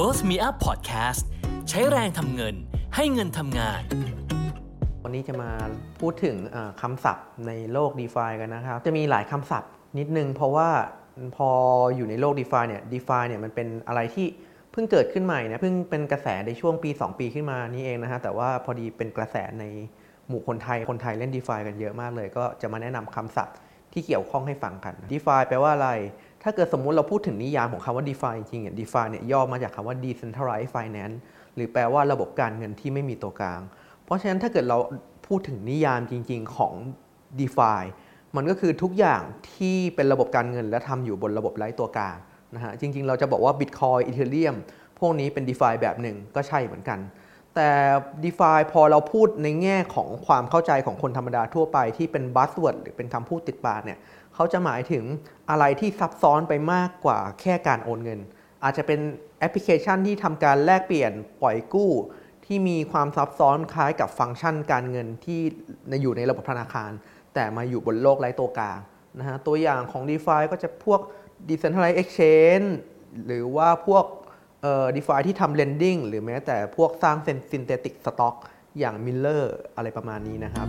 World Me Up Podcast ใช้แรงทำเงินให้เงินทำงาน วันนี้จะมาพูดถึงคำศัพท์ในโลก d e f ากันนะครับ จะมีหลายคำศัพท์นิดนึง เพราะว่าพออยู่ในโลก d e f าเนี่ย d e f าเนี่ยมันเป็นอะไรที่เพิ่งเกิดขึ้นใหม่นะเพิ่งเป็นกระแสในช่วงปี 2 ปีขึ้นมานี่เองนะฮะแต่ว่าพอดีเป็นกระแสในหมู่คนไทยคนไทยเล่น d e f ากันเยอะมากเลย ก็จะมาแนะนำคำศัพท์ที่เกี่ยวข้องให้ฟังกัน d e f าแปลว่าอะไร ถ้าเกิดสมมุติเราพูดถึงนิยามของคำว่า d e f าจริงๆเนี่ย d e f าเนี่ยย่อมาจากคำว่า decentralized finance หรือแปลว่าระบบการเงินที่ไม่มีตัวกลาง เพราะฉะนั้นถ้าเกิดเราพูดถึงนิยามจริง ๆของ d e f ามันก็คือทุกอย่างที่เป็นระบบการเงินและทำอยู่บนระบบไร้ตัวกลางนะฮะจริง ๆ เราจะบอกว่า Bitcoin Ethereum พวกนี้เป็น d e f าแบบหนึ่งก็ใช่เหมือนกัน แต่ d e f าพอเราพูดในแง่ของความเข้าใจของคนธรรมดาทั่วไปที่เป็น buzzword หรือเป็นคำพูดติดปากเนี่ยเขาจะหมายถึงอะไรที่ซับซ้อนไปมากกว่าแค่การโอนเงิน อาจจะเป็นแอปพลิเคชันที่ทำการแลกเปลี่ยนปล่อยกู้ที่มีความซับซ้อนคล้ายกับฟังก์ชันการเงินที่อยู่ในระบบธนาคาร แต่มาอยู่บนโลกไร้ตัวกลางนะฮะตัวอย่างของ DeFi ก็จะพวก Decentralized Exchange หรือว่าพวก เอ่อ DeFi ที่ทำ lending หรือแม้แต่พวกสร้าง synthetic stock อย่าง Mirror อะไรประมาณนี้นะครับ